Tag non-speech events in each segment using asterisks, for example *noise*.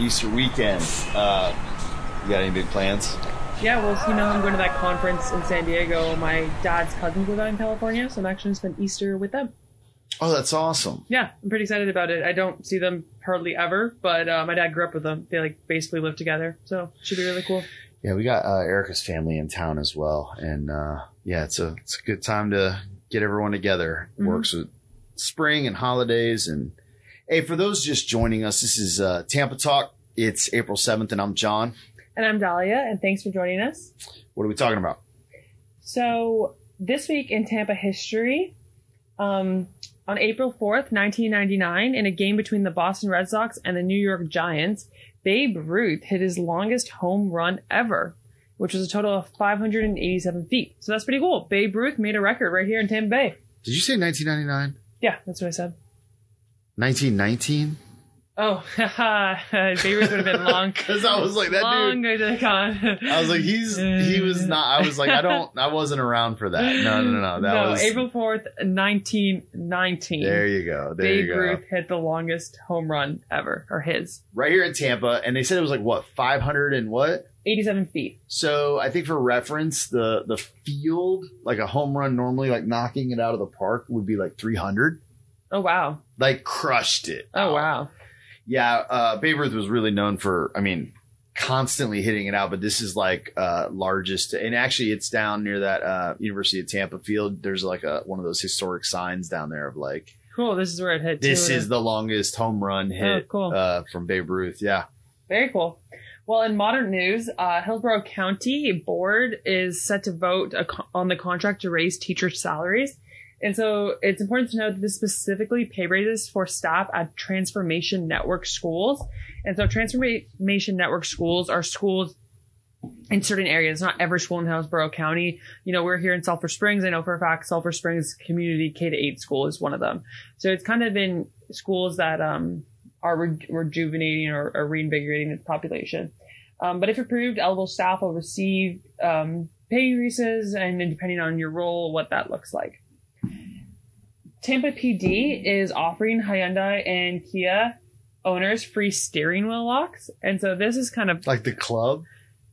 Easter weekend. Uh, you got any big plans? Yeah, well, you know, I'm going to that conference in San Diego. My dad's cousins live out in California, so I'm actually going to spend Easter with them. Oh, that's awesome. Yeah, I'm pretty excited about it. I don't see them hardly ever, but uh, my dad grew up with them. They like basically live together, so it should be really cool. Yeah, we got uh, Erica's family in town as well, and uh, yeah, it's a it's a good time to get everyone together. Mhm. Works with spring and holidays, and hey, for those just joining us, this is uh, Tampa Talk. It's April seventh, and I'm John. And I'm Dahlia, and thanks for joining us. What are we talking about? So this week in Tampa history, um, on April 4th, 1999, in a game between the Boston Red Sox and the New York Giants, Babe Ruth hit his longest home run ever, which was a total of 587 feet. So that's pretty cool. Babe Ruth made a record right here in Tampa Bay. Did you say 1999? Yeah, that's what I said. 1919? Oh, *laughs* haha, Babe Ruth would have been long. *laughs* Because I was like that long dude. the con. I was like, he's he was not. I was like, I don't. I wasn't around for that. No, no, no. That no, was April 4th, 1919. There you go. There Babe you go. Ruth hit the longest home run ever, or his. Right here in Tampa, and they said it was like what 500 and what? 87 feet. So I think for reference, the the field, like a home run normally, like knocking it out of the park would be like 300. Oh, wow. Like crushed it. Oh, wow. Yeah, uh, Babe Ruth was really known for, I mean, constantly hitting it out, but this is like uh, largest, and actually it's down near that uh, University of Tampa field. There's like a one of those historic signs down there of like Cool. This is where it hit. this too. is the longest home run hit Oh, cool. uh, from Babe Ruth. Yeah. Very cool. Well, in modern news, uh, Hillsborough County board is set to vote on the contract to raise teacher salaries. And so it's important to note that this specifically pay raises for staff at Transformation Network schools. And so Transformation Network schools are schools in certain areas, not every school in Hillsborough County. You know, we're here in Sulphur Springs. I know for a fact Sulphur Springs Community K to 8 school is one of them. So it's kind of in schools that um, are re- rejuvenating or, or reinvigorating its population. Um, but if approved, eligible staff will receive um, pay increases, and depending on your role, what that looks like. Tampa PD is offering Hyundai and Kia owners free steering wheel locks, and so this is kind of Like the club,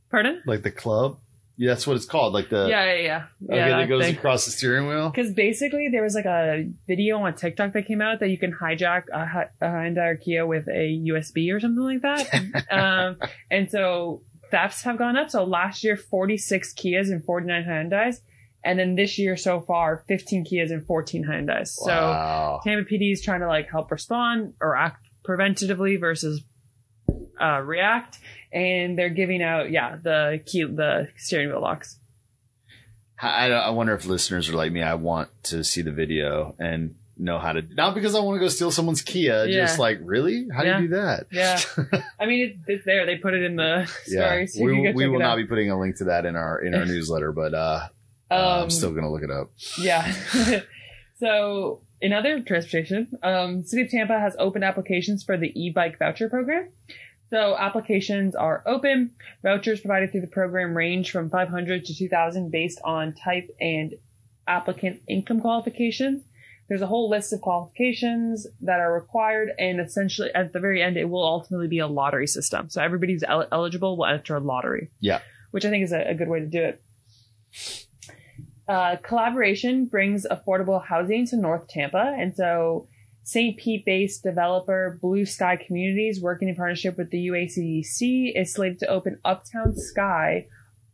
pardon. like the club. Yeah, that's what it's called. Like the Yeah, yeah, yeah. okay yeah, that goes across the steering wheel. Because basically, there was like a video on TikTok that came out that you can hijack a, a Hyundai or Kia with a USB or something like that. *laughs* um, and so thefts have gone up. So last year, 46 Kias and 49 Hyundais. And then this year so far, 15 Kias and 14 Hyundais. So wow. Tampa PD is trying to like help respond or act preventatively versus uh, react. And they're giving out, yeah, the key, the steering wheel locks. I, I wonder if listeners are like me. I want to see the video and know how to. Not because I want to go steal someone's Kia. Yeah. Just like really, how Yeah. do you do that? Yeah. *laughs* I mean, it, it's there. They put it in the Yeah, story. so you we, we will not out. be putting a link to that in our in our *laughs* newsletter, but uh, Um, I'm still gonna look it up. Yeah. *laughs* so, in other transportation, um, City of Tampa has opened applications for the e-bike voucher program. So applications are open. Vouchers provided through the program range from 500 to 2,000 based on type and applicant income qualifications. There's a whole list of qualifications that are required, and essentially at the very end, it will ultimately be a lottery system. So everybody's el- eligible will enter a lottery. Yeah. Which I think is a, a good way to do it. Uh, collaboration brings affordable housing to North Tampa, and so St. Pete-based developer Blue Sky Communities, working in partnership with the UACDC, is slated to open Uptown Sky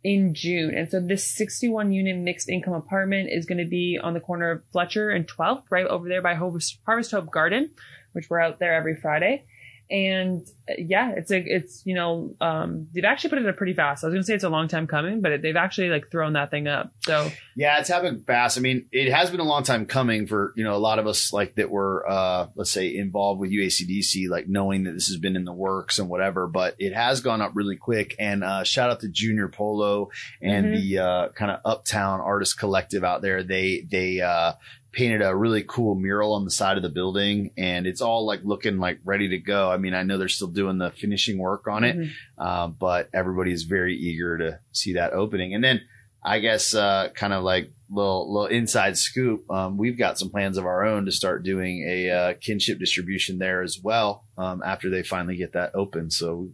in June. And so this 61 unit mixed income apartment is going to be on the corner of Fletcher and 12th, right over there by Harvest Hope Garden, which we're out there every Friday. And uh, yeah, it's a, it's, you know, um, they've actually put it up pretty fast. I was going to say it's a long time coming, but they've actually like thrown that thing up. So Yeah, it's happening fast. I mean, it has been a long time coming for, you know, a lot of us like that were, uh, let's say involved with UACDC, like knowing that this has been in the works and whatever, but it has gone up really quick. And, uh, shout out to Junior Polo and Mhm. the, uh, kind of uptown artist collective out there. They, they, uh, painted a really cool mural on the side of the building and it's all like looking like ready to go. I mean, I know they're still doing the finishing work on it, mhm. uh, but everybody is very eager to see that opening. And then I guess uh, kind of like little little inside scoop, um, we've got some plans of our own to start doing a uh, kinship distribution there as well. um, after they finally get that open. So,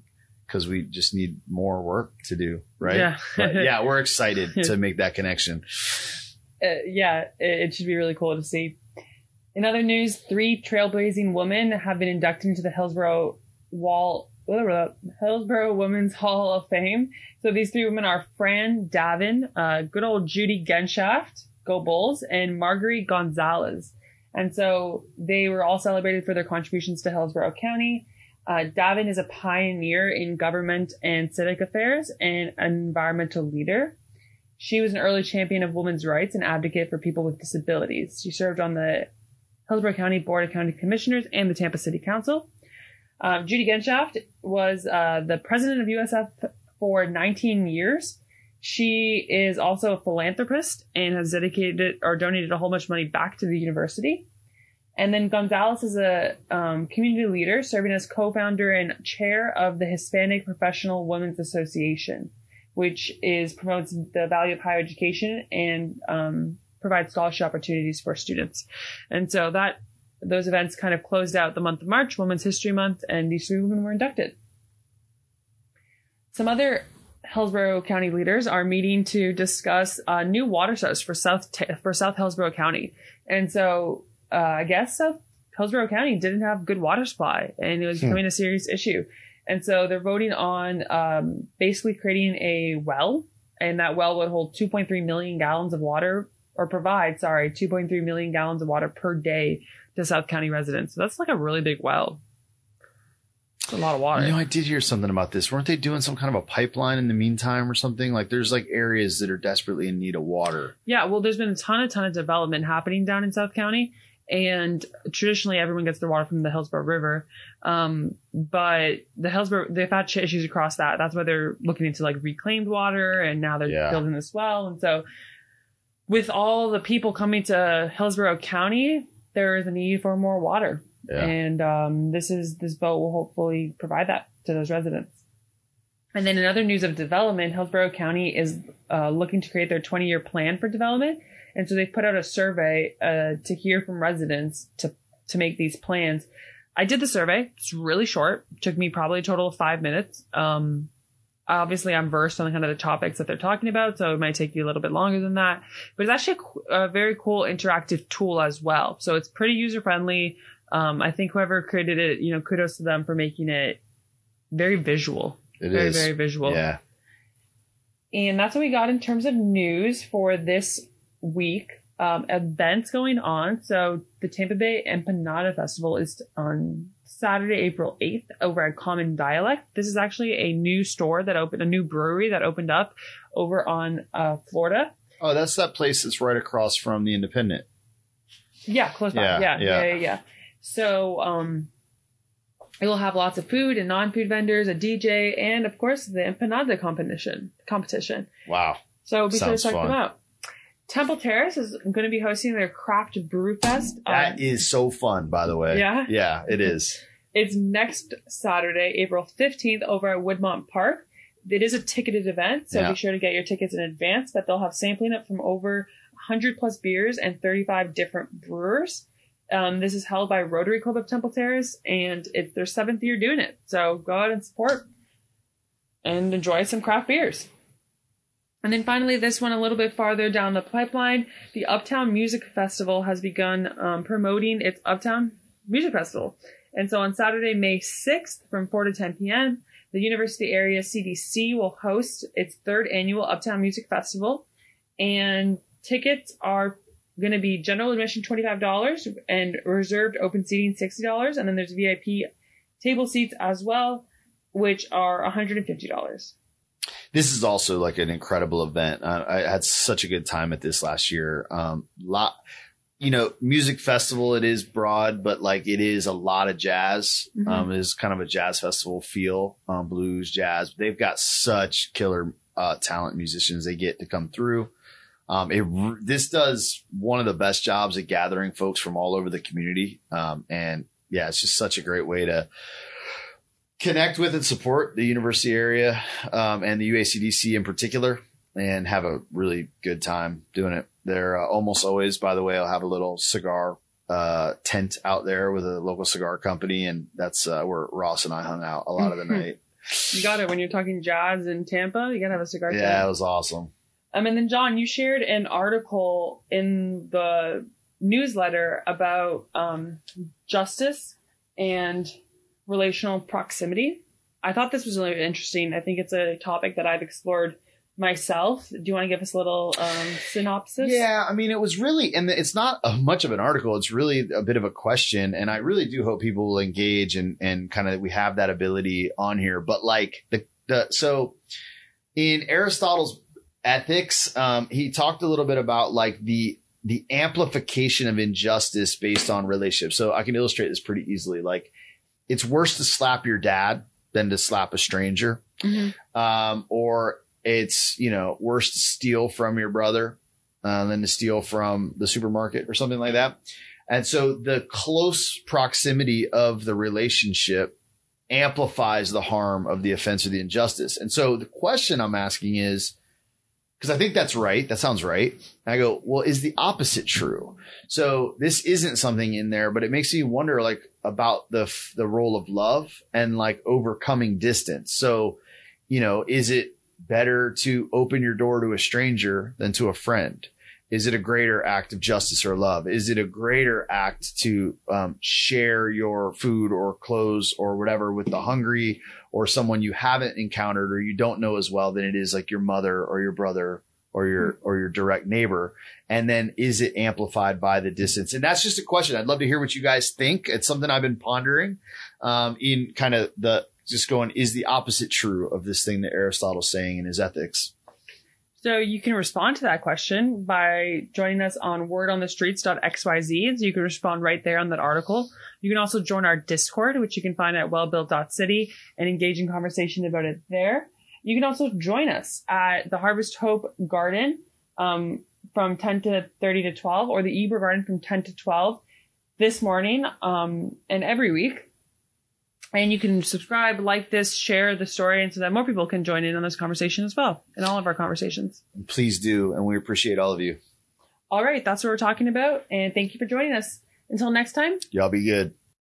because we just need more work to do, right? Yeah. But yeah, *laughs* we're excited to *laughs* make that connection. Uh, yeah, it, it should be really cool to see. In other news, three trailblazing women have been inducted into the Hillsborough Wall Hillsborough Women's Hall of Fame. So these three women are Fran Davin, uh, good old Judy Genshaft, go Bulls, and Marguerite Gonzalez. And so they were all celebrated for their contributions to Hillsborough County. Uh, Davin is a pioneer in government and civic affairs and an environmental leader. She was an early champion of women's rights and advocate for people with disabilities. She served on the Hillsborough County Board of County Commissioners and the Tampa City Council. Um, Judy Genshaft was uh, the president of USF for 19 years. She is also a philanthropist and has dedicated or donated a whole bunch of money back to the university. And then Gonzalez is a um, community leader, serving as co-founder and chair of the Hispanic Professional Women's Association, which is promotes the value of higher education and um, provides scholarship opportunities for students. And so that those events kind of closed out the month of March, Women's History Month, and these three women were inducted. Some other Hillsborough County leaders are meeting to discuss a new water source for South for South Hillsborough County, and so uh, I guess South Hillsborough County didn't have good water supply, and it was Hmm. becoming a serious issue. And so they're voting on um, basically creating a well, and that well would hold 2.3 million gallons of water, or provide, sorry, 2.3 million gallons of water per day to South County residents. So that's like a really big well. It's a lot of water. You know, I did hear something about this. Weren't they doing some kind of a pipeline in the meantime or something? Like there's like areas that are desperately in need of water. Yeah, well, there's been a ton, a ton of development happening down in South County, and traditionally everyone gets their water from the Hillsborough River. Um, but the Hillsborough, they've had issues across that. That's why they're looking into like reclaimed water, and now they're Yeah. building this well. And so, with all the people coming to Hillsborough County, there is a need for more water, Yeah. and um, this is this vote will hopefully provide that to those residents. And then in other news of development, Hillsborough County is uh, looking to create their 20 year plan for development. And so they've put out a survey uh, to hear from residents to, to make these plans. I did the survey. It's really short. took me probably a total of five minutes. Um, obviously, I'm versed on the kind of the topics that they're talking about, so it might take you a little bit longer than that. But it's actually a, a very cool interactive tool as well. So it's pretty user friendly. Um, I think whoever created it, you know, kudos to them for making it very visual. It very, is. very visual. Yeah. And that's what we got in terms of news for this week. Um, events going on. So the Tampa Bay Empanada Festival is on Saturday, April 8th over at Common Dialect. This is actually a new store that opened, a new brewery that opened up over on uh, Florida. Oh, that's that place that's right across from the Independent. Yeah, close by. Yeah, Yeah, yeah. yeah. So, um, it will have lots of food and non-food vendors, a DJ, and of course the empanada competition. Competition. Wow. So be sure to check fun. them out. Temple Terrace is going to be hosting their craft brew fest. That Um, is so fun, by the way. Yeah? Yeah, it is. it's next Saturday, April 15th over at Woodmont Park. It is a ticketed event, so Yeah. be sure to get your tickets in advance, but they'll have sampling up from over 100 plus beers and 35 different brewers. Um, this is held by Rotary Club of Temple Terrace, and it's their seventh year doing it. So go out and support and enjoy some craft beers. And then finally, this one a little bit farther down the pipeline, the Uptown Music Festival has begun um, promoting its Uptown Music Festival. And so on Saturday, May 6th from 4 to 10 p.m., the University Area CDC will host its third annual Uptown Music Festival. And tickets are going to be general admission $25 and reserved open seating $60. And then there's VIP table seats as well, which are $150. This is also like an incredible event. Uh, I had such a good time at this last year. Um, lot, you know, music festival. It is broad, but like it is a lot of jazz. Mhm. Um, it is kind of a jazz festival feel, um, blues, jazz. They've got such killer uh, talent musicians they get to come through. Um, it this does one of the best jobs at gathering folks from all over the community. Um, and yeah, it's just such a great way to connect with and support the university area um, and the UACDC in particular, and have a really good time doing it. They're uh, almost always, by the way, I'll have a little cigar uh, tent out there with a local cigar company, and that's uh, where Ross and I hung out a lot of the *laughs* night. You got it. When you're talking jazz in Tampa, you gotta have a cigar. Yeah, tent. it was awesome. Um, and then John, you shared an article in the newsletter about um, justice and relational proximity. I thought this was really interesting. I think it's a topic that I've explored myself. Do you want to give us a little um, synopsis? Yeah, I mean, it was really, and it's not a, much of an article. It's really a bit of a question, and I really do hope people will engage and and kind of we have that ability on here. But like the the so in Aristotle's Ethics, um, he talked a little bit about like the the amplification of injustice based on relationships. So I can illustrate this pretty easily. Like it's worse to slap your dad than to slap a stranger. Mhm. Um, or it's, you know, worse to steal from your brother uh, than to steal from the supermarket or something like that. And so the close proximity of the relationship amplifies the harm of the offense or the injustice. And so the question I'm asking is, because I think that's right. That sounds right. And I go, well, is the opposite true? So this isn't something in there, but it makes me wonder like about the, the role of love and like overcoming distance. So, you know, is it better to open your door to a stranger than to a friend? Is it a greater act of justice or love? Is it a greater act to um, share your food or clothes or whatever with the hungry or someone you haven't encountered or you don't know as well than it is like your mother or your brother or your or your direct neighbor? And then is it amplified by the distance? And that's just a question. I'd love to hear what you guys think. It's something I've been pondering um, in kind of the just going, is the opposite true of this thing that Aristotle's saying in his ethics? So you can respond to that question by joining us on wordonthestreets.xyz. So you can respond right there on that article. You can also join our Discord, which you can find at wellbuilt.city and engage in conversation about it there. You can also join us at the Harvest Hope Garden um, from 10 to 30 to 12 or the Eber Garden from 10 to 12 this morning um, and every week. And you can subscribe, like this, share the story, and so that more people can join in on this conversation as well, in all of our conversations. Please do. And we appreciate all of you. All right, that's what we're talking about. And thank you for joining us. Until next time. Y'all be good.